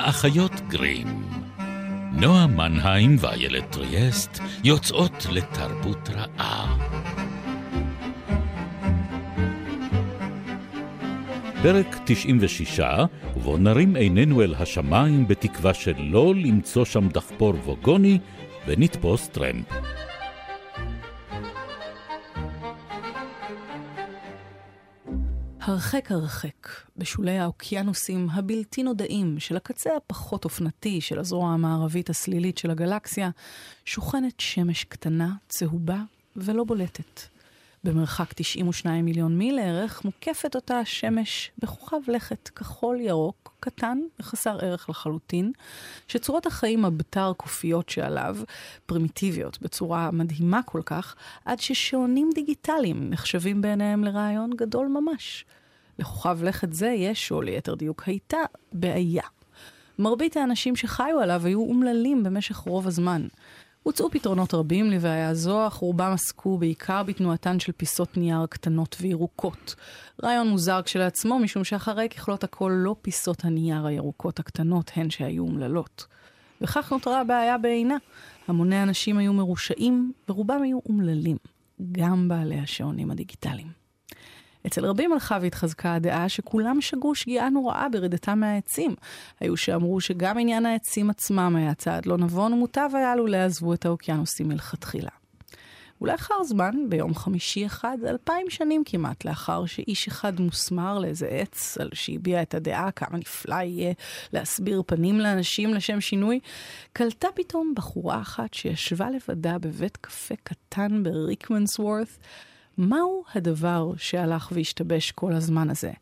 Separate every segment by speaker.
Speaker 1: האחיות גרים. נועה מנהיים ואיילת טריאסט יוצאות לתרבות רעה. פרק 96, ובו נרים עינינו אל השמיים בתקווה שלא למצוא שם דחפור ווגוני ונתפוס טרמפ.
Speaker 2: הרחק הרחק, בשולי האוקיינוסים הבלתי נודעים של הקצה הפחות אופנתי של הזרוע המערבית הסלילית של הגלקסיה, שוכנת שמש קטנה, צהובה ולא בולטת. במרחק 92 מיליון מיל לערך מוקפת אותה השמש בכוכב לכת כחול ירוק, קטן וחסר ערך לחלוטין, שצורות החיים הבתר קופיות שעליו, פרימיטיביות בצורה מדהימה כל כך, עד ששעונים דיגיטליים נחשבים בעיניהם לרעיון גדול ממש. לכוכב לכת זה יש, או ליתר דיוק הייתה, בעיה. מרבית האנשים שחיו עליו היו אומללים במשך רוב הזמן. הוצאו פתרונות רבים לבעיה זו, אך רובם עסקו בעיקר בתנועתן של פיסות נייר קטנות וירוקות. רעיון מוזר כשלעצמו, משום שאחרי ככלות הכל לא פיסות הנייר הירוקות הקטנות הן שהיו אומללות. וכך נותרה הבעיה בעינה. המוני אנשים היו מרושעים, ורובם היו אומללים. גם בעלי השעונים הדיגיטליים. אצל רבים הלכה והתחזקה הדעה שכולם שגו שגיאה נוראה ברדתם מהעצים. היו שאמרו שגם עניין העצים עצמם היה צעד לא נבון, ומוטב היה לו לעזבו את האוקיינוסים מלכתחילה. ולאחר זמן, ביום חמישי אחד, אלפיים שנים כמעט לאחר שאיש אחד מוסמר לאיזה עץ, על שהביע את הדעה כמה נפלא יהיה להסביר פנים לאנשים לשם שינוי, קלטה פתאום בחורה אחת שישבה לבדה בבית קפה קטן בריקמנסוורת' מהו הדבר שהלך והשתבש כל הזמן הזה?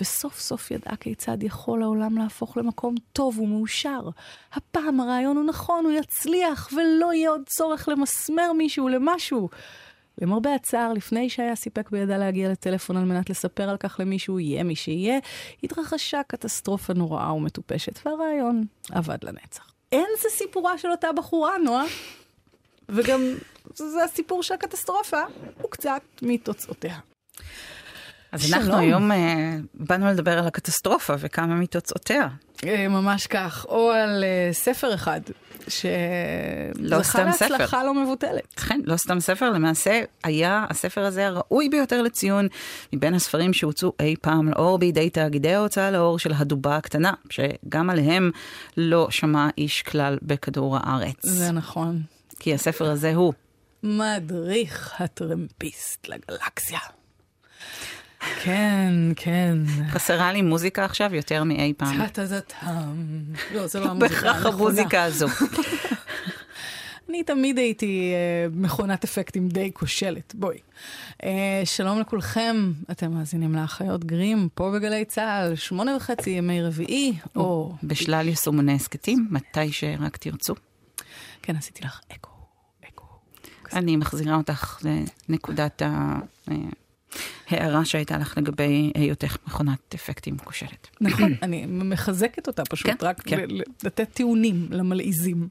Speaker 2: וסוף סוף ידעה כיצד יכול העולם להפוך למקום טוב ומאושר. הפעם הרעיון הוא נכון, הוא יצליח, ולא יהיה עוד צורך למסמר מישהו למשהו. למרבה הצער, לפני שהיה סיפק בידה להגיע לטלפון על מנת לספר על כך למישהו, יהיה מי שיהיה, התרחשה קטסטרופה נוראה ומטופשת, והרעיון אבד לנצח. אין זה סיפורה של אותה בחורה, נועה. וגם זה הסיפור של הקטסטרופה, הוא קצת מתוצאותיה.
Speaker 3: אז שלום. אנחנו היום uh, באנו לדבר על הקטסטרופה וכמה מתוצאותיה.
Speaker 2: Uh, ממש כך, או על uh, ספר אחד, שזכה להצלחה לא מבוטלת.
Speaker 3: כן, לא סתם ספר, למעשה היה הספר הזה הראוי ביותר לציון מבין הספרים שהוצאו אי פעם לאור בידי תאגידי ההוצאה לאור של הדובה הקטנה, שגם עליהם לא שמע איש כלל בכדור הארץ.
Speaker 2: זה נכון.
Speaker 3: כי הספר הזה הוא
Speaker 2: מדריך הטרמפיסט לגלקסיה. כן, כן.
Speaker 3: חסרה לי מוזיקה עכשיו יותר מאי פעם.
Speaker 2: טה-טה-טם. לא, זה לא המוזיקה
Speaker 3: בהכרח המוזיקה הזו.
Speaker 2: אני תמיד הייתי uh, מכונת אפקטים די כושלת, בואי. Uh, שלום לכולכם, אתם מאזינים לאחיות גרים, פה בגלי צה"ל, שמונה וחצי ימי רביעי, או...
Speaker 3: בשלל יישומוני הסכתים, מתי שרק תרצו.
Speaker 2: כן, עשיתי לך אקו.
Speaker 3: אני מחזירה אותך לנקודת ההערה שהייתה לך לגבי היותך מכונת אפקטים כושלת.
Speaker 2: נכון, אני מחזקת אותה פשוט, כן, רק כן. לתת טיעונים למלעיזים.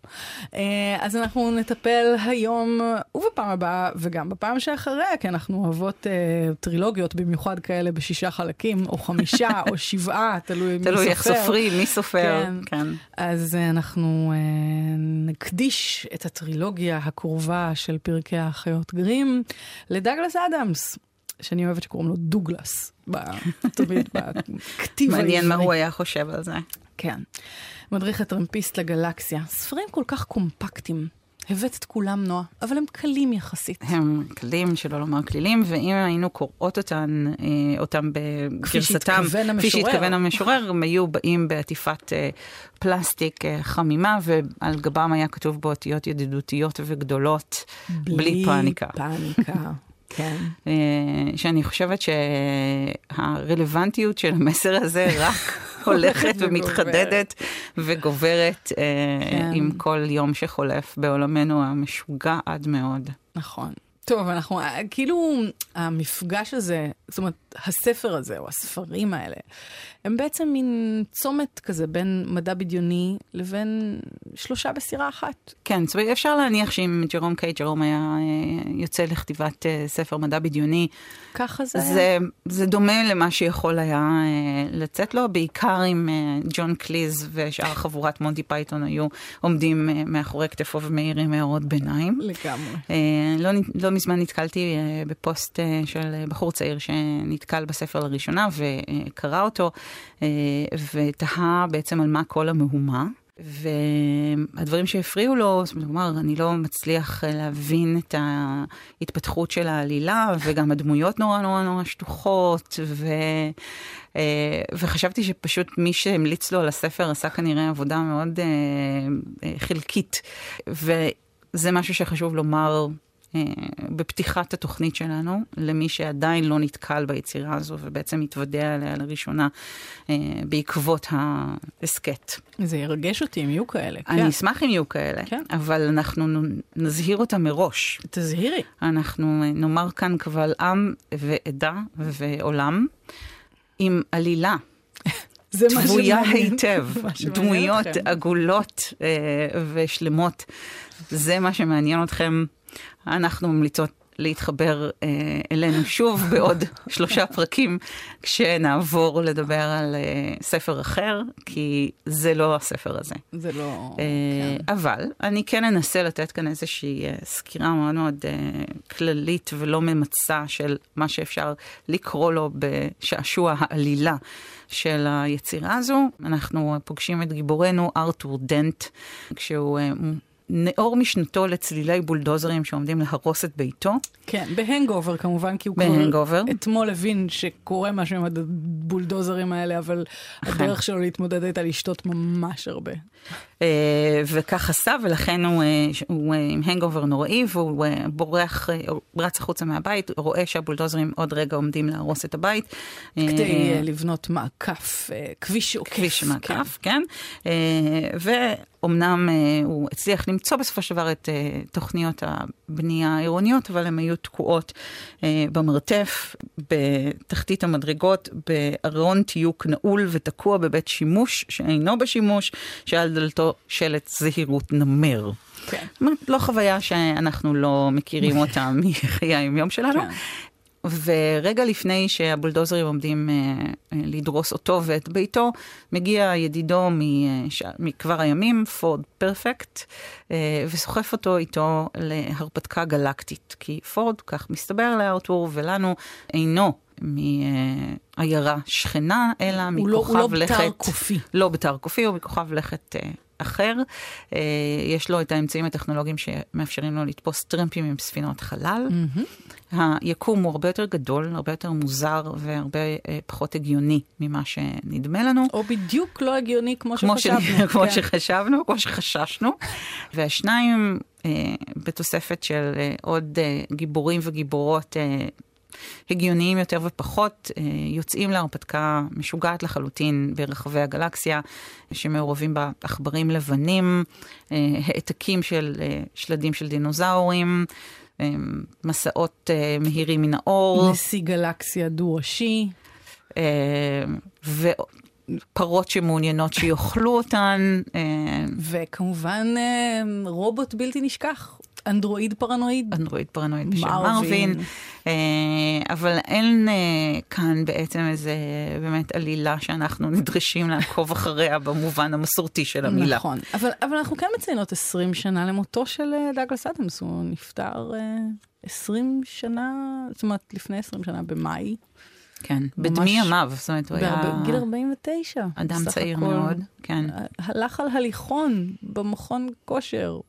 Speaker 2: אה, אז אנחנו נטפל היום ובפעם הבאה וגם בפעם שאחריה, כי אנחנו אוהבות uh, טרילוגיות, במיוחד כאלה בשישה חלקים, או חמישה, או שבעה, תלוי מי סופר.
Speaker 3: תלוי איך סופרים, מי סופר.
Speaker 2: כן. כן. אז uh, אנחנו uh, נקדיש את הטרילוגיה הקרובה של פרקי האחיות גרים לדגלס אדמס. שאני אוהבת שקוראים לו דוגלס, תמיד בכתיב העברי.
Speaker 3: מעניין מה הוא היה חושב על זה.
Speaker 2: כן. מדריך הטרמפיסט לגלקסיה. ספרים כל כך קומפקטים. הבאת את כולם, נועה, אבל הם קלים יחסית.
Speaker 3: הם קלים, שלא לומר כלילים, ואם היינו קוראות אותן, אה, אותם בגרסתם, כפי שהתכוון המשורר, הם היו באים בעטיפת אה, פלסטיק אה, חמימה, ועל גבם היה כתוב באותיות ידידותיות וגדולות, בלי, בלי פאניקה.
Speaker 2: בלי פאניקה. כן.
Speaker 3: שאני חושבת שהרלוונטיות של המסר הזה רק הולכת ומתחדדת וגוברת כן. עם כל יום שחולף בעולמנו המשוגע עד מאוד.
Speaker 2: נכון. טוב, אנחנו, כאילו, המפגש הזה, זאת אומרת, הספר הזה, או הספרים האלה, הם בעצם מין צומת כזה בין מדע בדיוני לבין שלושה בסירה אחת.
Speaker 3: כן, זאת אומרת, אפשר להניח שאם ג'רום קיי ג'רום היה אה, יוצא לכתיבת אה, ספר מדע בדיוני,
Speaker 2: ככה זה
Speaker 3: זה, זה דומה למה שיכול היה אה, לצאת לו, בעיקר אם ג'ון קליז ושאר חבורת מונטי פייתון היו עומדים מאחורי כתפו ומעירים הערות ביניים.
Speaker 2: לגמרי.
Speaker 3: לא, לא מזמן נתקלתי בפוסט של בחור צעיר שנתקל בספר לראשונה וקרא אותו. אה, ותהה בעצם על מה כל המהומה. והדברים שהפריעו לו, זאת אומרת, אני לא מצליח להבין את ההתפתחות של העלילה, וגם הדמויות נורא נורא נורא שטוחות, ו... אה, וחשבתי שפשוט מי שהמליץ לו על הספר עשה כנראה עבודה מאוד אה, חלקית. וזה משהו שחשוב לומר אה, בפתיחת התוכנית שלנו, למי שעדיין לא נתקל ביצירה הזו ובעצם מתוודע עליה לראשונה אה, בעקבות ההסכת.
Speaker 2: זה ירגש אותי אם יהיו כאלה.
Speaker 3: אני כן. אשמח אם יהיו כאלה, כן. אבל אנחנו נזהיר אותם מראש.
Speaker 2: תזהירי.
Speaker 3: אנחנו נאמר כאן קבל עם ועדה ועולם עם עלילה. תבויה היטב, דמויות עגולות אה, ושלמות. זה מה שמעניין אתכם אנחנו ממליצות להתחבר אה, אלינו שוב בעוד שלושה פרקים, כשנעבור לדבר על אה, ספר אחר, כי זה לא הספר הזה.
Speaker 2: זה לא...
Speaker 3: אה, כן. אבל אני כן אנסה לתת כאן איזושהי אה, סקירה מאוד מאוד אה, כללית ולא ממצה של מה שאפשר לקרוא לו בשעשוע העלילה. של היצירה הזו. אנחנו פוגשים את גיבורנו ארתור דנט, כשהוא אה, נאור משנתו לצלילי בולדוזרים שעומדים להרוס את ביתו.
Speaker 2: כן, בהנגובר כמובן, כי הוא. כבר אתמול הבין שקורה משהו עם הבולדוזרים האלה, אבל הדרך שלו להתמודד הייתה לשתות ממש הרבה.
Speaker 3: אה, וכך עשה, ולכן הוא, אה, הוא אה, עם הנגובר נוראי, והוא בורח, רץ החוצה מהבית, רואה שהבולדוזרים עוד רגע עומדים להרוס את הבית.
Speaker 2: כדי לבנות מעקף, כביש עוקף.
Speaker 3: כביש מעקף, כן. כן. ואומנם הוא הצליח למצוא בסופו של דבר את תוכניות הבנייה העירוניות, אבל הן היו תקועות במרתף, בתחתית המדרגות, בארון תיוק נעול ותקוע בבית שימוש שאינו בשימוש, שעל דלתו שלט זהירות נמר. כן. לא חוויה שאנחנו לא מכירים אותה מחיי היומיום שלנו. כן. ורגע לפני שהבולדוזרים עומדים אה, אה, לדרוס אותו ואת ביתו, מגיע ידידו מש... מכבר הימים, פורד פרפקט, אה, וסוחף אותו איתו להרפתקה גלקטית. כי פורד, כך מסתבר לארתור ולנו, אינו מעיירה שכנה, אלא מכוכב לכת... הוא לא,
Speaker 2: לא בתר קופי.
Speaker 3: לא בתר קופי, הוא מכוכב לכת אה, אחר. אה, יש לו את האמצעים הטכנולוגיים שמאפשרים לו לתפוס טרמפים עם ספינות חלל. Mm-hmm. היקום הוא הרבה יותר גדול, הרבה יותר מוזר והרבה אה, פחות הגיוני ממה שנדמה לנו.
Speaker 2: או בדיוק לא הגיוני כמו, כמו שחשבנו. ש...
Speaker 3: כמו כן. שחשבנו, כמו שחששנו. והשניים, בתוספת של עוד גיבורים וגיבורות הגיוניים יותר ופחות, אה, יוצאים להרפתקה משוגעת לחלוטין ברחבי הגלקסיה, שמעורבים בה עכברים לבנים, אה, העתקים של אה, שלדים של דינוזאורים. מסעות מהירים מן האור.
Speaker 2: נשיא גלקסיה דו-ראשי.
Speaker 3: ופרות שמעוניינות שיאכלו אותן.
Speaker 2: וכמובן רובוט בלתי נשכח, אנדרואיד פרנואיד.
Speaker 3: אנדרואיד פרנואיד בשם מרווין. אה, אבל אין אה, כאן בעצם איזה באמת עלילה שאנחנו נדרשים לעקוב אחריה במובן המסורתי של המילה.
Speaker 2: נכון, אבל, אבל אנחנו כן מציינות 20 שנה למותו של אה, דאגלס אדמס, הוא נפטר 20 שנה, זאת אומרת לפני 20 שנה במאי.
Speaker 3: כן, בדמי ימיו, זאת אומרת, הוא היה...
Speaker 2: בגיל 49.
Speaker 3: אדם צעיר הכל, מאוד, כן.
Speaker 2: הלך על הליכון במכון כושר,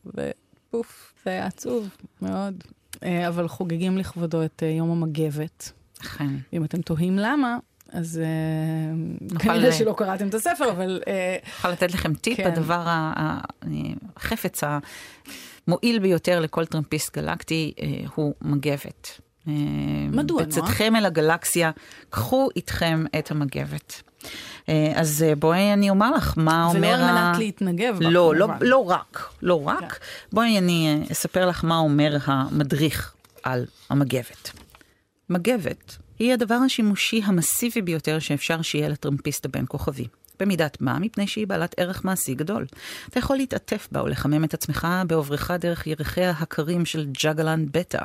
Speaker 2: ופוף. זה היה עצוב מאוד. אה, אבל חוגגים לכבודו את אה, יום המגבת.
Speaker 3: אכן.
Speaker 2: אם אתם תוהים למה, אז אה, כנראה שלא קראתם את הספר, אבל...
Speaker 3: נוכל לתת לכם טיפ, כן. הדבר, החפץ המועיל ביותר לכל טרמפיסט גלקטי הוא מגבת.
Speaker 2: מדוע, נועה?
Speaker 3: בצאתכם אל הגלקסיה, קחו איתכם את המגבת. אה, אז אה, בואי אני אומר לך מה אומר...
Speaker 2: ולא על מנת להתנגב.
Speaker 3: לא, לא, לא רק, לא רק. כן. בואי אני אה, אספר לך מה אומר המדריך על המגבת. מגבת היא הדבר השימושי המסיבי ביותר שאפשר שיהיה לטרמפיסט הבין כוכבי. במידת מה, מפני שהיא בעלת ערך מעשי גדול. אתה יכול להתעטף בה או לחמם את עצמך בעוברך דרך ירחיה הקרים של ג'אגלן בטא.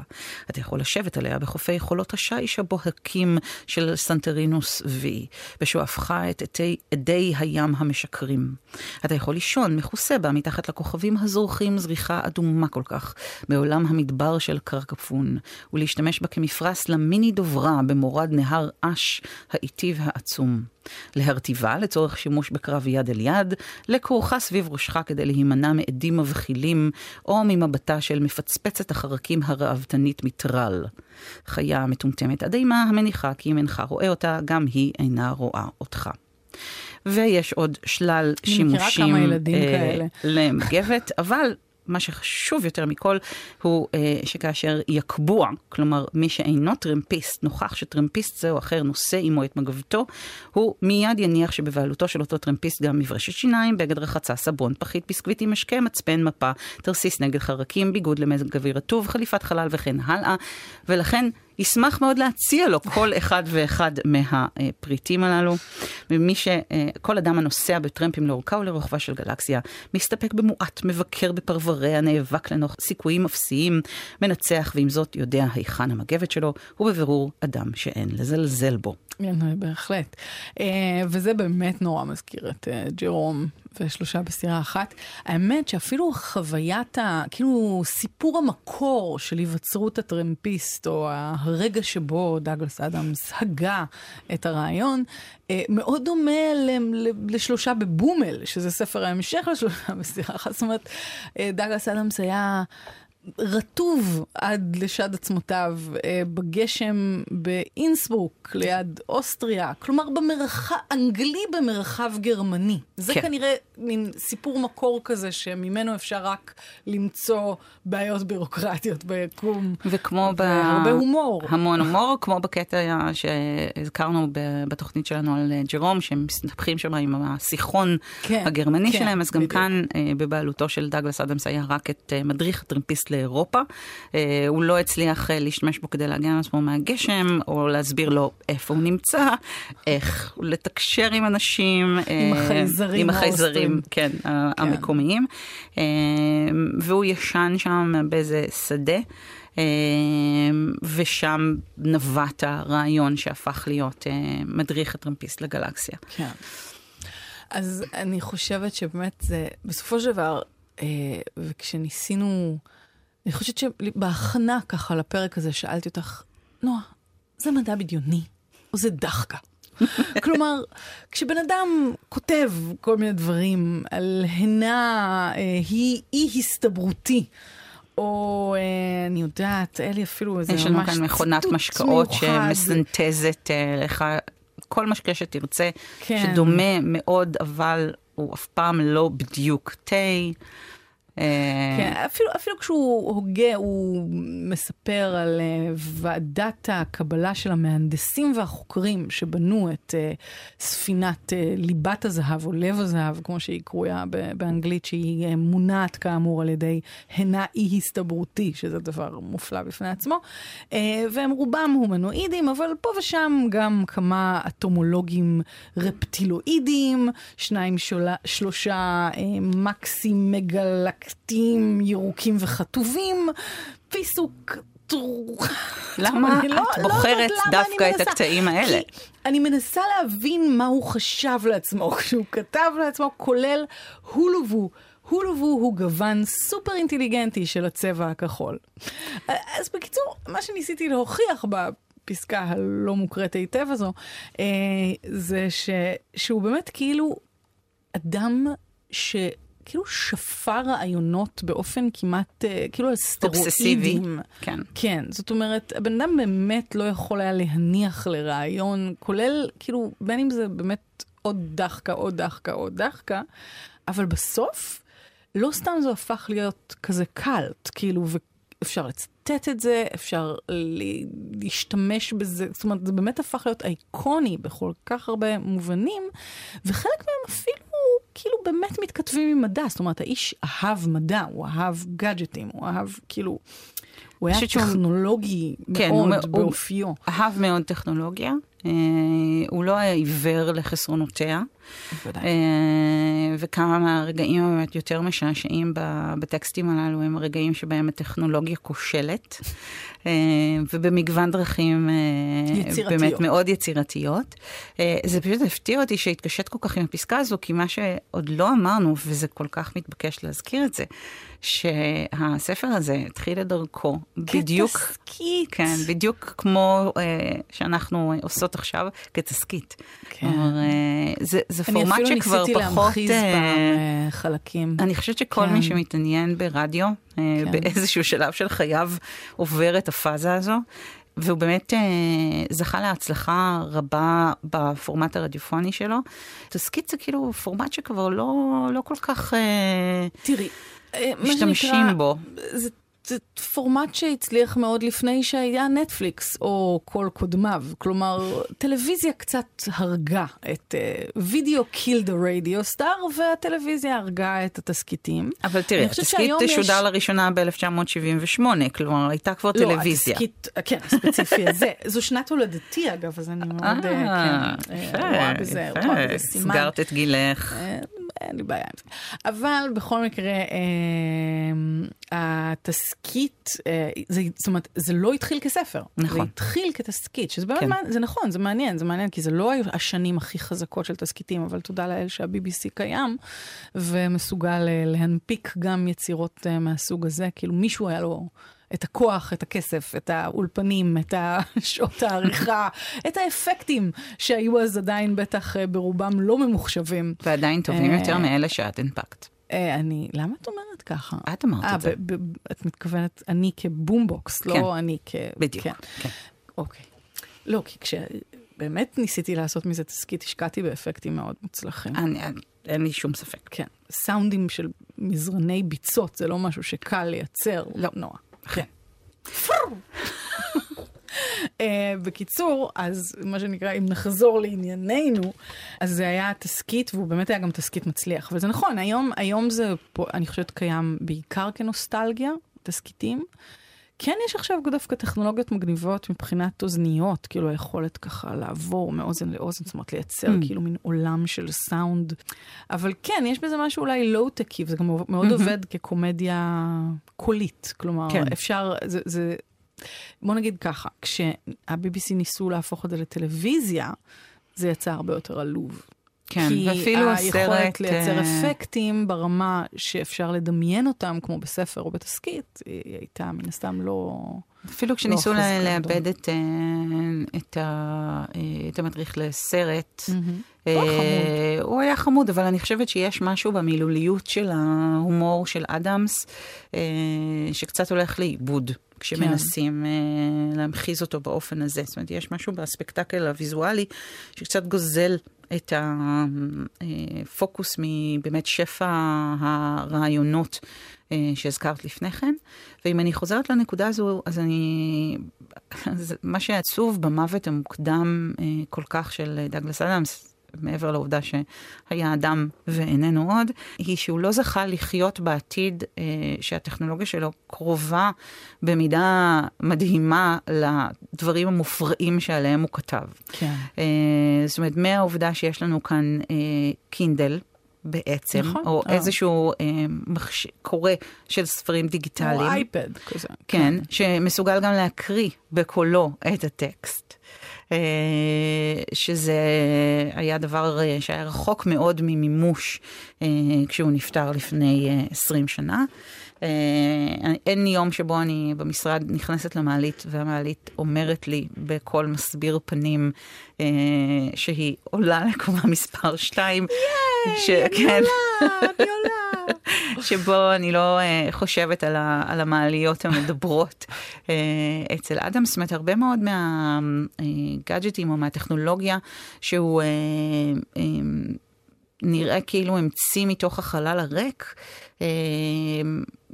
Speaker 3: אתה יכול לשבת עליה בחופי חולות השיש הבוהקים של סנטרינוס V, בשואפך את אדי, אדי הים המשכרים. אתה יכול לישון מכוסה בה מתחת לכוכבים הזורחים זריחה אדומה כל כך, בעולם המדבר של קרקפון, ולהשתמש בה כמפרש למיני דוברה במורד נהר אש האיטי והעצום. להרטיבה לצורך שימוש בקרב יד אל יד, לכרוכה סביב ראשך כדי להימנע מעדים מבחילים, או ממבטה של מפצפצת החרקים הראוותנית מטרל. חיה מטומטמת עד אימה המניחה כי אם אינך רואה אותה, גם היא אינה רואה אותך. ויש עוד שלל שימושים
Speaker 2: אה,
Speaker 3: למגבת, אבל מה שחשוב יותר מכל הוא אה, שכאשר יקבוע, כלומר מי שאינו טרמפיסט, נוכח שטרמפיסט זה או אחר נושא עמו את מגבתו, הוא מיד יניח שבבעלותו של אותו טרמפיסט גם מברשת שיניים, בגד רחצה, סבון, פחית, ביסקוויטי, משקה, מצפן, מפה, תרסיס נגד חרקים, ביגוד למזג אוויר רטוב, חליפת חלל וכן הלאה, ולכן ישמח מאוד להציע לו כל אחד ואחד מהפריטים הללו. ומי ש... כל אדם הנוסע בטרמפים לאורכה ולרוחבה של גלקסיה, מסתפק במועט, מבקר בפרבריה, נאבק לנוח סיכויים אפסיים, מנצח, ועם זאת יודע היכן המגבת שלו, ובבירור אדם שאין לזלזל בו.
Speaker 2: בהחלט. אה, וזה באמת נורא מזכיר את אה, ג'רום ושלושה בסירה אחת. האמת שאפילו חוויית, ה, כאילו סיפור המקור של היווצרות הטרמפיסט, או הרגע שבו דאגלס אדמס הגה את הרעיון, אה, מאוד דומה לשלושה בבומל, שזה ספר ההמשך לשלושה בסירה אחת. זאת אומרת, דאגלס אדמס היה... רטוב עד לשד עצמותיו אה, בגשם באינסברוק ליד אוסטריה, כלומר במרחב, אנגלי במרחב גרמני. זה כן. כנראה מין סיפור מקור כזה שממנו אפשר רק למצוא בעיות בירוקרטיות ביקום.
Speaker 3: וכמו ב...
Speaker 2: הרבה הומור.
Speaker 3: המון הומור, כמו בקטע שהזכרנו בתוכנית שלנו על אה, ג'רום, שהם מסתבכים שם עם הסיכון כן, הגרמני כן, שלהם, אז גם בדיוק. כאן אה, בבעלותו של דאגלס אדמס היה רק את מדריך הטרמפיסט לאירופה. אה, הוא לא הצליח אה, להשתמש בו כדי להגן על עצמו מהגשם, או להסביר לו איפה הוא נמצא, איך לתקשר עם אנשים.
Speaker 2: אה, עם החייזרים.
Speaker 3: עם החייזרים, כן, כן, המקומיים. והוא ישן שם באיזה שדה. ושם נווט הרעיון שהפך להיות מדריך הטרמפיסט לגלקסיה.
Speaker 2: כן. אז אני חושבת שבאמת זה, בסופו של דבר, וכשניסינו אני חושבת שבהכנה ככה לפרק הזה שאלתי אותך, נועה, זה מדע בדיוני או זה דחקה? כלומר, כשבן אדם כותב כל מיני דברים על הנה אה, היא אי הסתברותי, או אה, אני יודעת, אלי אפילו איזה ממש ציטוט מיוחד. יש לנו כאן מכונת
Speaker 3: משקאות שמסנטזת אה, לך כל משקה שתרצה, כן. שדומה מאוד, אבל הוא אף פעם לא בדיוק תה.
Speaker 2: אה, כן, אפילו, אפילו כשהוא הוגה, הוא מספר על uh, ועדת הקבלה של המהנדסים והחוקרים שבנו את uh, ספינת ליבת הזהב, או לב הזהב, כמו שהיא קרויה באנגלית, שהיא מונעת כאמור על ידי הנה אי-הסתברותי, שזה דבר מופלא בפני עצמו. והם רובם הומנואידים, אבל פה ושם גם כמה אטומולוגים רפטילואידים, שניים שולה, שלושה uh, טקטים ירוקים וכתובים, פיסוק
Speaker 3: למה את לא בוחרת לא דווקא את הקטעים האלה?
Speaker 2: אני מנסה להבין מה הוא חשב לעצמו כשהוא כתב לעצמו, כולל הולובו. הולובו הוא גוון סופר אינטליגנטי של הצבע הכחול. אז בקיצור, מה שניסיתי להוכיח בפסקה הלא מוקראת היטב הזו, אה, זה ש, שהוא באמת כאילו אדם ש... כאילו שפר רעיונות באופן כמעט, אה, כאילו על סטרואידים.
Speaker 3: כן.
Speaker 2: כן, זאת אומרת, הבן אדם באמת לא יכול היה להניח לרעיון, כולל, כאילו, בין אם זה באמת עוד דחקה, עוד דחקה, עוד דחקה, אבל בסוף, לא סתם זה הפך להיות כזה קאלט, כאילו, ואפשר לצטט את זה, אפשר להשתמש בזה, זאת אומרת, זה באמת הפך להיות אייקוני בכל כך הרבה מובנים, וחלק מהם אפילו כאילו באמת מתכתבים עם מדע. זאת אומרת, האיש אהב מדע, הוא אהב גאדג'טים, הוא אהב כאילו... הוא היה טכנולוגי כן, מאוד באופיו.
Speaker 3: אהב מאוד טכנולוגיה. אה, הוא לא היה עיוור לחסרונותיה. בוודאי. אה, וכמה מהרגעים הבאמת יותר משעשעים בטקסטים הללו הם הרגעים שבהם הטכנולוגיה כושלת, אה, ובמגוון דרכים יצירתיות. באמת מאוד יצירתיות. זה פשוט הפתיע אותי שהתקשט כל כך עם הפסקה הזו, כי מה שעוד לא אמרנו, וזה כל כך מתבקש להזכיר את זה, שהספר הזה התחיל את דרכו בדיוק,
Speaker 2: כתסכית.
Speaker 3: כן, בדיוק כמו שאנחנו עושות עכשיו, כתסכית. כן. אומר, אה, זה, זה פורמט שכבר פחות... אני אפילו ניסיתי להמחיז
Speaker 2: אה, בחלקים.
Speaker 3: אני חושבת שכל כן. מי שמתעניין ברדיו, אה, כן. באיזשהו שלב של חייו, עובר את הפאזה הזו. והוא באמת אה, זכה להצלחה רבה בפורמט הרדיופוני שלו. תסכית זה כאילו פורמט שכבר לא, לא כל כך... אה,
Speaker 2: תראי,
Speaker 3: אה, משתמשים בו.
Speaker 2: זה זה פורמט שהצליח מאוד לפני שהיה נטפליקס או כל קודמיו. כלומר, טלוויזיה קצת הרגה את וידאו קילד הרדיו סטאר, והטלוויזיה הרגה את התסכיתים.
Speaker 3: אבל תראי, התסכית שודר יש... לראשונה ב-1978, כלומר, הייתה כבר לא, טלוויזיה.
Speaker 2: התסכית, כן, הספציפי הזה. זו שנת הולדתי, אגב, אז אני מאוד, אה, כן,
Speaker 3: אה, רואה בזה, רואה בזה סימן. סגרת את גילך.
Speaker 2: אין לי בעיה עם זה. אבל בכל מקרה, אה, התסכית, אה, זה, זאת אומרת, זה לא התחיל כספר. נכון. זה התחיל כתסכית, שזה באמת, כן. מעניין, זה נכון, זה מעניין, זה מעניין, כי זה לא היו השנים הכי חזקות של תסכיתים, אבל תודה לאל שה-BBC קיים, ומסוגל אה, להנפיק גם יצירות אה, מהסוג הזה, כאילו מישהו היה לו... את הכוח, את הכסף, את האולפנים, את שעות העריכה, את האפקטים שהיו אז עדיין בטח אה, ברובם לא ממוחשבים.
Speaker 3: ועדיין טובים יותר אה, מאלה שאת הנפקת.
Speaker 2: אה, אני, למה את אומרת ככה?
Speaker 3: את אמרת את זה.
Speaker 2: את מתכוונת, אני כבומבוקס, לא כן. אני כ...
Speaker 3: בדיוק, כן. כן.
Speaker 2: אוקיי. לא, כי כשבאמת ניסיתי לעשות מזה תסכית, השקעתי באפקטים מאוד מוצלחים.
Speaker 3: אני, אין לי שום ספק.
Speaker 2: כן. סאונדים של מזרני ביצות, זה לא משהו שקל לייצר.
Speaker 3: לא.
Speaker 2: נועה. כן. Uh, בקיצור, אז מה שנקרא, אם נחזור לענייננו, אז זה היה תסכית, והוא באמת היה גם תסכית מצליח. וזה נכון, היום, היום זה, פה, אני חושבת, קיים בעיקר כנוסטלגיה, תסכיתים. כן יש עכשיו דווקא טכנולוגיות מגניבות מבחינת אוזניות, כאילו היכולת ככה לעבור מאוזן לאוזן, זאת אומרת לייצר mm. כאילו מין עולם של סאונד. אבל כן, יש בזה משהו אולי לואו-טקי, וזה גם מאוד mm-hmm. עובד כקומדיה קולית. כלומר, כן. אפשר, זה, זה, בוא נגיד ככה, כשה-BBC ניסו להפוך את זה לטלוויזיה, זה יצא הרבה יותר עלוב.
Speaker 3: כן, ואפילו הסרט...
Speaker 2: כי היכולת לייצר אפקטים ברמה שאפשר לדמיין אותם, כמו בספר או בתסכית, היא הייתה מן הסתם לא...
Speaker 3: אפילו כשניסו לא לאבד את, אה, את, ה, אה, את המדריך לסרט, mm-hmm. הוא היה חמוד, אבל אני חושבת שיש משהו במילוליות של ההומור של אדמס, שקצת הולך לאיבוד. כשמנסים כן. להמחיז אותו באופן הזה. זאת אומרת, יש משהו באספקטקל הוויזואלי שקצת גוזל את הפוקוס מבאמת שפע הרעיונות אה, שהזכרת לפני כן. ואם אני חוזרת לנקודה הזו, אז אני... אז מה שעצוב במוות המוקדם אה, כל כך של דגלס אדמס, מעבר לעובדה שהיה אדם ואיננו עוד, היא שהוא לא זכה לחיות בעתיד אה, שהטכנולוגיה שלו קרובה במידה מדהימה לדברים המופרעים שעליהם הוא כתב.
Speaker 2: כן. אה,
Speaker 3: זאת אומרת, מהעובדה שיש לנו כאן אה, קינדל, בעצם, נכון, או אה. איזשהו אה, מחש... קורא של ספרים דיגיטליים. או
Speaker 2: אייפד כזה.
Speaker 3: כן, כן, שמסוגל גם להקריא בקולו את הטקסט. אה, שזה היה דבר אה, שהיה רחוק מאוד ממימוש אה, כשהוא נפטר לפני 20 שנה. אין יום שבו אני במשרד נכנסת למעלית והמעלית אומרת לי בקול מסביר פנים שהיא עולה לקומה מספר 2.
Speaker 2: ייי, אני עולה, אני עולה.
Speaker 3: שבו אני לא uh, חושבת על, ה, על המעליות המדברות uh, אצל אדם. זאת אומרת, הרבה מאוד מהגאדג'טים או מהטכנולוגיה שהוא... Uh, um, נראה כאילו המציא מתוך החלל הריק, אה,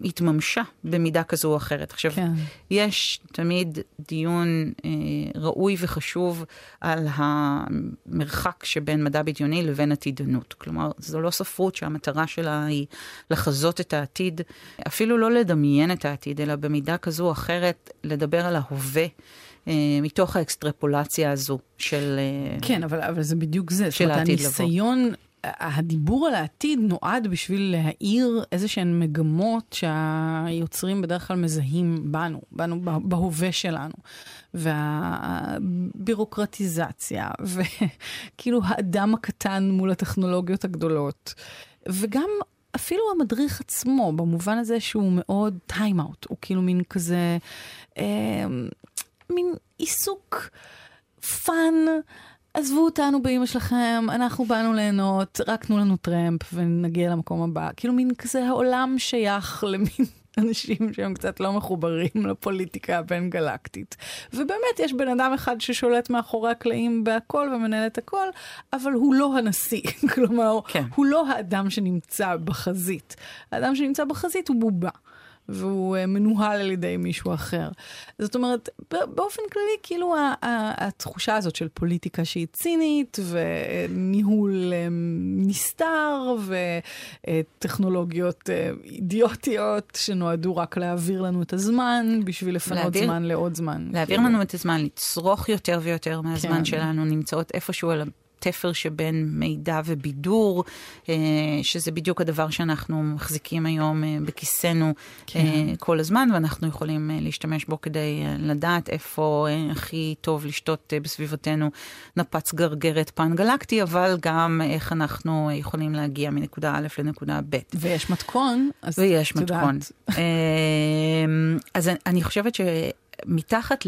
Speaker 3: התממשה במידה כזו או אחרת. עכשיו, כן. יש תמיד דיון אה, ראוי וחשוב על המרחק שבין מדע בדיוני לבין עתידנות. כלומר, זו לא ספרות שהמטרה שלה היא לחזות את העתיד, אפילו לא לדמיין את העתיד, אלא במידה כזו או אחרת לדבר על ההווה. אה, מתוך האקסטרפולציה הזו של
Speaker 2: אה, כן, אבל, אבל זה בדיוק זה. של העתיד לבוא. הניסיון הדיבור על העתיד נועד בשביל להאיר איזה שהן מגמות שהיוצרים בדרך כלל מזהים בנו, בנו בהווה שלנו. והבירוקרטיזציה, וכאילו האדם הקטן מול הטכנולוגיות הגדולות. וגם אפילו המדריך עצמו, במובן הזה שהוא מאוד time-out, הוא כאילו מין כזה, אה, מין עיסוק fun. עזבו אותנו באמא שלכם, אנחנו באנו ליהנות, רק תנו לנו טרמפ ונגיע למקום הבא. כאילו מין כזה העולם שייך למין אנשים שהם קצת לא מחוברים לפוליטיקה הבין-גלקטית. ובאמת, יש בן אדם אחד ששולט מאחורי הקלעים בהכל ומנהל את הכל, אבל הוא לא הנשיא. כלומר, כן. הוא לא האדם שנמצא בחזית. האדם שנמצא בחזית הוא בובה. והוא אה, מנוהל על ידי מישהו אחר. זאת אומרת, באופן כללי, כאילו התחושה הזאת של פוליטיקה שהיא צינית, וניהול אה, נסתר, וטכנולוגיות אה, אידיוטיות שנועדו רק להעביר לנו את הזמן, בשביל לפנות להעביר, זמן לעוד זמן.
Speaker 3: להעביר כאילו. לנו את הזמן, לצרוך יותר ויותר מהזמן כן. שלנו, נמצאות איפשהו על התפר שבין מידע ובידור, אה, שזה בדיוק הדבר שאנחנו מחזיקים היום אה, בכיסנו כן. אה, כל הזמן, ואנחנו יכולים להשתמש בו כדי לדעת איפה הכי טוב לשתות בסביבתנו נפץ גרגרת פן גלקטי, אבל גם איך אנחנו יכולים להגיע מנקודה א' לנקודה ב'.
Speaker 2: ויש מתכון,
Speaker 3: אז ויש מתכון. אז אני חושבת ש... מתחת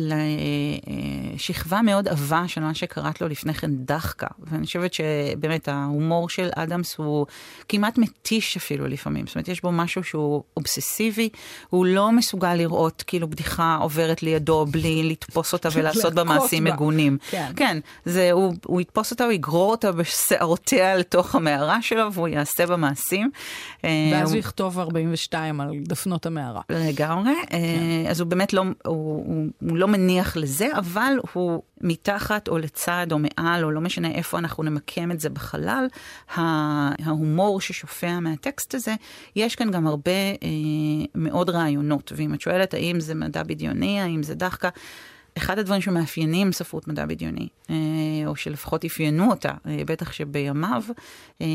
Speaker 3: לשכבה מאוד עבה של מה שקראת לו לפני כן דחקה. ואני חושבת שבאמת ההומור של אדמס הוא כמעט מתיש אפילו לפעמים. זאת אומרת, יש בו משהו שהוא אובססיבי, הוא לא מסוגל לראות כאילו בדיחה עוברת לידו בלי לתפוס אותה ולעשות בה מעשים מגונים. כן, כן זה, הוא, הוא יתפוס אותה, הוא יגרור אותה בשערותיה לתוך המערה שלו והוא יעשה בה מעשים.
Speaker 2: אה, ואז הוא יכתוב 42 על דפנות המערה.
Speaker 3: לגמרי. אה, כן. אז הוא באמת לא... הוא, הוא, הוא לא מניח לזה, אבל הוא מתחת או לצד או מעל, או לא משנה איפה אנחנו נמקם את זה בחלל, ההומור ששופע מהטקסט הזה, יש כאן גם הרבה אה, מאוד רעיונות. ואם את שואלת האם זה מדע בדיוני, האם זה דחקה, אחד הדברים שמאפיינים ספרות מדע בדיוני, אה, או שלפחות אפיינו אותה, אה, בטח שבימיו, אה,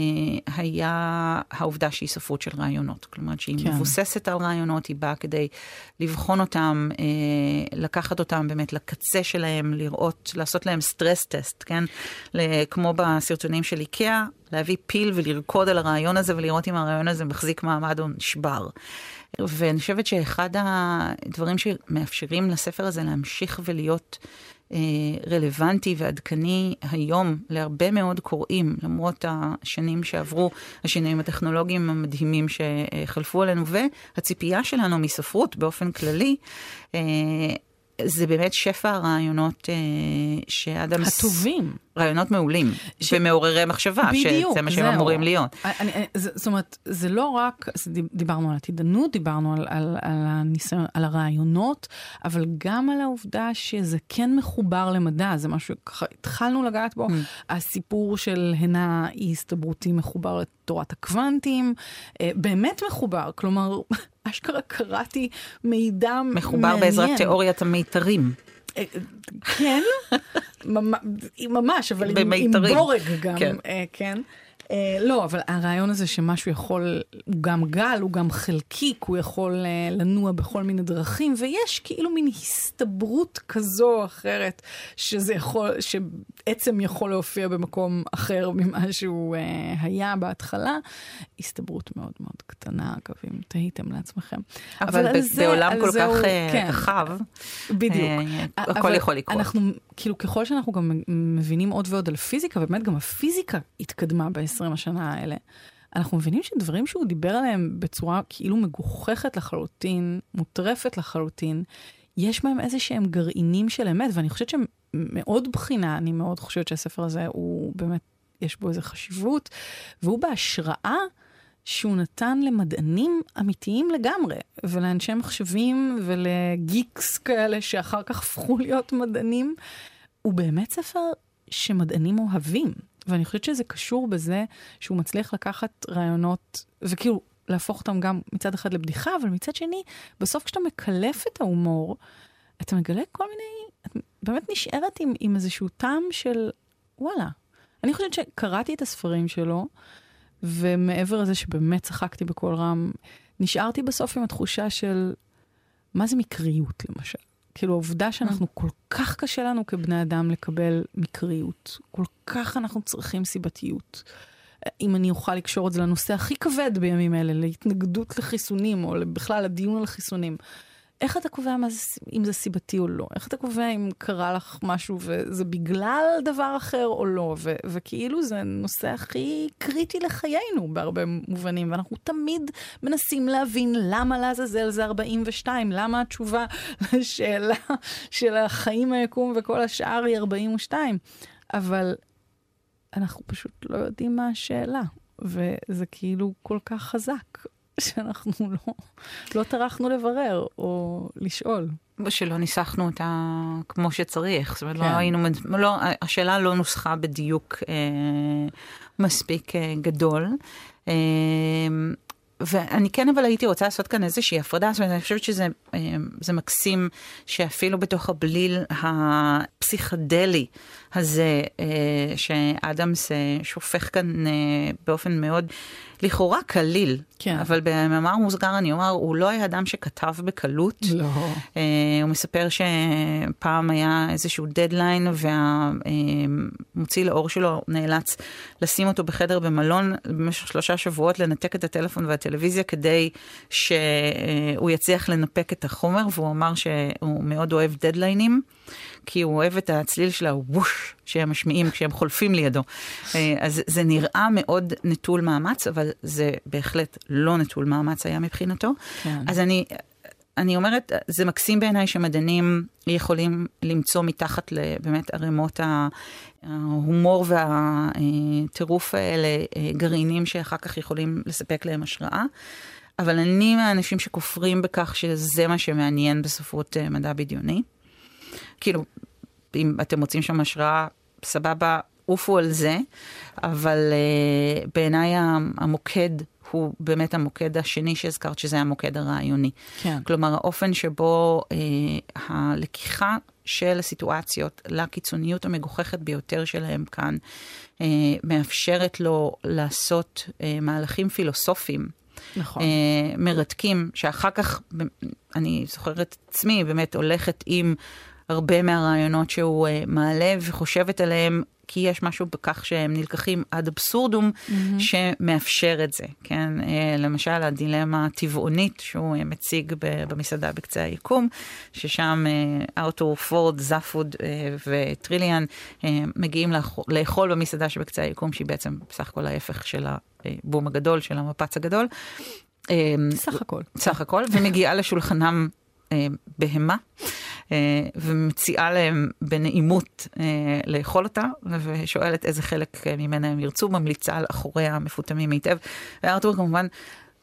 Speaker 3: היה העובדה שהיא ספרות של רעיונות. כלומר, שהיא כן. מבוססת על רעיונות, היא באה כדי לבחון אותם, לקחת אותם באמת לקצה שלהם, לראות, לעשות להם סטרס טסט, כן? כמו בסרטונים של איקאה, להביא פיל ולרקוד על הרעיון הזה ולראות אם הרעיון הזה מחזיק מעמד או נשבר. ואני חושבת שאחד הדברים שמאפשרים לספר הזה להמשיך ולהיות אה, רלוונטי ועדכני היום להרבה מאוד קוראים, למרות השנים שעברו, השינויים הטכנולוגיים המדהימים שחלפו עלינו, והציפייה שלנו מספרות באופן כללי, אה, זה באמת שפע הרעיונות אה, שאדם...
Speaker 2: הטובים.
Speaker 3: רעיונות מעולים, ש... ומעוררי מחשבה, בדיוק, שזה מה שהם אמורים להיות.
Speaker 2: אני, אני, זה, זאת אומרת, זה לא רק, דיברנו על עתידנות, דיברנו על, על, על, הניסיון, על הרעיונות, אבל גם על העובדה שזה כן מחובר למדע, זה משהו שככה התחלנו לגעת בו, mm. הסיפור של הנה אי הסתברותי מחובר לתורת הקוונטים, אה, באמת מחובר, כלומר, אשכרה קראתי מידע מחובר
Speaker 3: מעניין. מחובר בעזרת תיאוריית המיתרים.
Speaker 2: כן, ממש, אבל עם, בורג גם, כן. אה, לא, אבל הרעיון הזה שמשהו יכול, הוא גם גל, הוא גם חלקיק, הוא יכול אה, לנוע בכל מיני דרכים, ויש כאילו מין הסתברות כזו או אחרת, שזה יכול, שעצם יכול להופיע במקום אחר ממה שהוא אה, היה בהתחלה. הסתברות מאוד מאוד קטנה, אגב, אם תהיתם לעצמכם.
Speaker 3: אבל, אבל זה, בעולם כל כך כן, רחב,
Speaker 2: בדיוק.
Speaker 3: הכל יכול לקרות.
Speaker 2: אנחנו, כאילו, ככל שאנחנו גם מבינים עוד ועוד על פיזיקה, ובאמת גם הפיזיקה התקדמה ב-20 השנה האלה, אנחנו מבינים שדברים שהוא דיבר עליהם בצורה כאילו מגוחכת לחלוטין, מוטרפת לחלוטין, יש בהם איזה שהם גרעינים של אמת, ואני חושבת שהם מאוד בחינה, אני מאוד חושבת שהספר הזה הוא באמת, יש בו איזה חשיבות, והוא בהשראה שהוא נתן למדענים אמיתיים לגמרי, ולאנשי מחשבים ולגיקס כאלה שאחר כך הפכו להיות מדענים. הוא באמת ספר שמדענים אוהבים, ואני חושבת שזה קשור בזה שהוא מצליח לקחת רעיונות, וכאילו להפוך אותם גם מצד אחד לבדיחה, אבל מצד שני, בסוף כשאתה מקלף את ההומור, אתה מגלה כל מיני, את באמת נשארת עם, עם איזשהו טעם של וואלה. אני חושבת שקראתי את הספרים שלו, ומעבר לזה שבאמת צחקתי בקול רם, נשארתי בסוף עם התחושה של מה זה מקריות, למשל. כאילו, העובדה שאנחנו, כל כך קשה לנו כבני אדם לקבל מקריות, כל כך אנחנו צריכים סיבתיות. אם אני אוכל לקשור את זה לנושא הכי כבד בימים אלה, להתנגדות לחיסונים, או בכלל לדיון על חיסונים. איך אתה קובע מה זה, אם זה סיבתי או לא? איך אתה קובע אם קרה לך משהו וזה בגלל דבר אחר או לא? ו- וכאילו זה נושא הכי קריטי לחיינו בהרבה מובנים, ואנחנו תמיד מנסים להבין למה לעזאזל זה 42, למה התשובה לשאלה של החיים היקום וכל השאר היא 42. אבל אנחנו פשוט לא יודעים מה השאלה, וזה כאילו כל כך חזק. שאנחנו לא, לא טרחנו לברר או לשאול.
Speaker 3: שלא ניסחנו אותה כמו שצריך. זאת אומרת, לא כן. לא היינו, לא, השאלה לא נוסחה בדיוק אה, מספיק אה, גדול. אה, ואני כן אבל הייתי רוצה לעשות כאן איזושהי הפרדה, זאת אומרת, אני חושבת שזה אה, מקסים שאפילו בתוך הבליל הפסיכדלי הזה, אה, שאדמס אה, שופך כאן באופן מאוד לכאורה קליל, כן. אבל במאמר מוסגר אני אומר, הוא לא היה אדם שכתב בקלות.
Speaker 2: לא. Uh,
Speaker 3: הוא מספר שפעם היה איזשהו דדליין והמוציא לאור שלו נאלץ לשים אותו בחדר במלון במשך שלושה שבועות, לנתק את הטלפון והטלוויזיה כדי שהוא יצליח לנפק את החומר, והוא אמר שהוא מאוד אוהב דדליינים. כי הוא אוהב את הצליל של הווש שהם משמיעים כשהם חולפים לידו. אה, אז זה נראה מאוד נטול מאמץ, אבל זה בהחלט לא נטול מאמץ היה מבחינתו. כן. אז אני... אני אומרת, זה מקסים בעיניי שמדענים יכולים למצוא מתחת לבאמת ערימות ההומור והטירוף האלה אה, גרעינים שאחר כך יכולים לספק להם השראה. אבל אני מהאנשים שכופרים בכך שזה מה שמעניין בספרות מדע בדיוני. כאילו, אם אתם מוצאים שם השראה, סבבה, עופו על זה, אבל uh, בעיניי המוקד הוא באמת המוקד השני שהזכרת, שזה המוקד הרעיוני.
Speaker 2: כן.
Speaker 3: כלומר, האופן שבו uh, הלקיחה של הסיטואציות לקיצוניות המגוחכת ביותר שלהם כאן, uh, מאפשרת לו לעשות uh, מהלכים פילוסופיים.
Speaker 2: נכון.
Speaker 3: מרתקים, שאחר כך, אני זוכרת עצמי, באמת הולכת עם הרבה מהרעיונות שהוא uh, מעלה וחושבת עליהם, כי יש משהו בכך שהם נלקחים עד אבסורדום mm-hmm. שמאפשר את זה, כן? Uh, למשל, הדילמה הטבעונית שהוא uh, מציג במסעדה בקצה היקום, ששם ארתור פורד, זפוד uh, וטריליאן מגיעים לאכול במסעדה שבקצה היקום, שהיא בעצם בסך הכל ההפך של הבום הגדול, של המפץ הגדול.
Speaker 2: סך הכל.
Speaker 3: סך הכל, ומגיעה לשולחנם בהמה. אה, ומציעה להם בנעימות אה, לאכול אותה, ושואלת איזה חלק ממנה הם ירצו, ממליצה על אחוריה המפותמים היטב. וארתור כמובן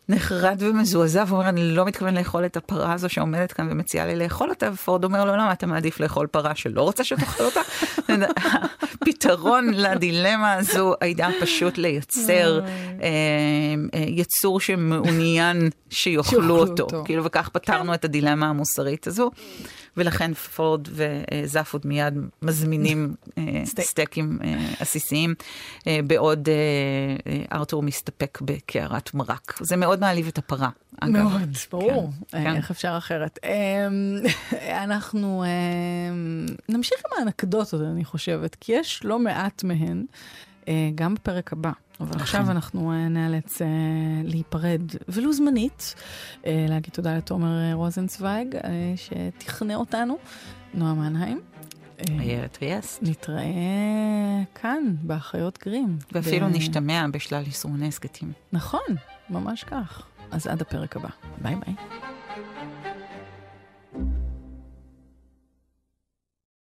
Speaker 3: נחרד ומזועזע ואומר, אני לא מתכוון לאכול את הפרה הזו שעומדת כאן ומציעה לי לאכול אותה, ופורד אומר לו, למה אתה מעדיף לאכול פרה שלא רוצה שתאכל אותה? הפתרון לדילמה הזו הייתה פשוט לייצר אה, אה, יצור שמעוניין שיאכלו אותו. כאילו, וכך פתרנו כן. את הדילמה המוסרית הזו. ולכן פורד וזפוד מיד מזמינים אה, סטייקים עסיסיים, בעוד ארתור מסתפק בקערת מרק. זה מאוד מאוד מעליב את הפרה.
Speaker 2: אגב. מאוד, ברור. כן, כן. איך אפשר אחרת? אמ, אנחנו אמ, נמשיך עם האנקדוטות, אני חושבת, כי יש לא מעט מהן, אה, גם בפרק הבא. אבל נכון. עכשיו אנחנו אה, נאלץ להיפרד, ולו זמנית, להגיד תודה לתומר רוזנצוויג, שתכנה אותנו, נועה מנהיים.
Speaker 3: איילת ריאס.
Speaker 2: נתראה כאן, באחיות גרים.
Speaker 3: ואפילו ב... נשתמע בשלל יישומוני הסכתים.
Speaker 2: נכון. ממש כך. אז עד הפרק הבא. ביי ביי.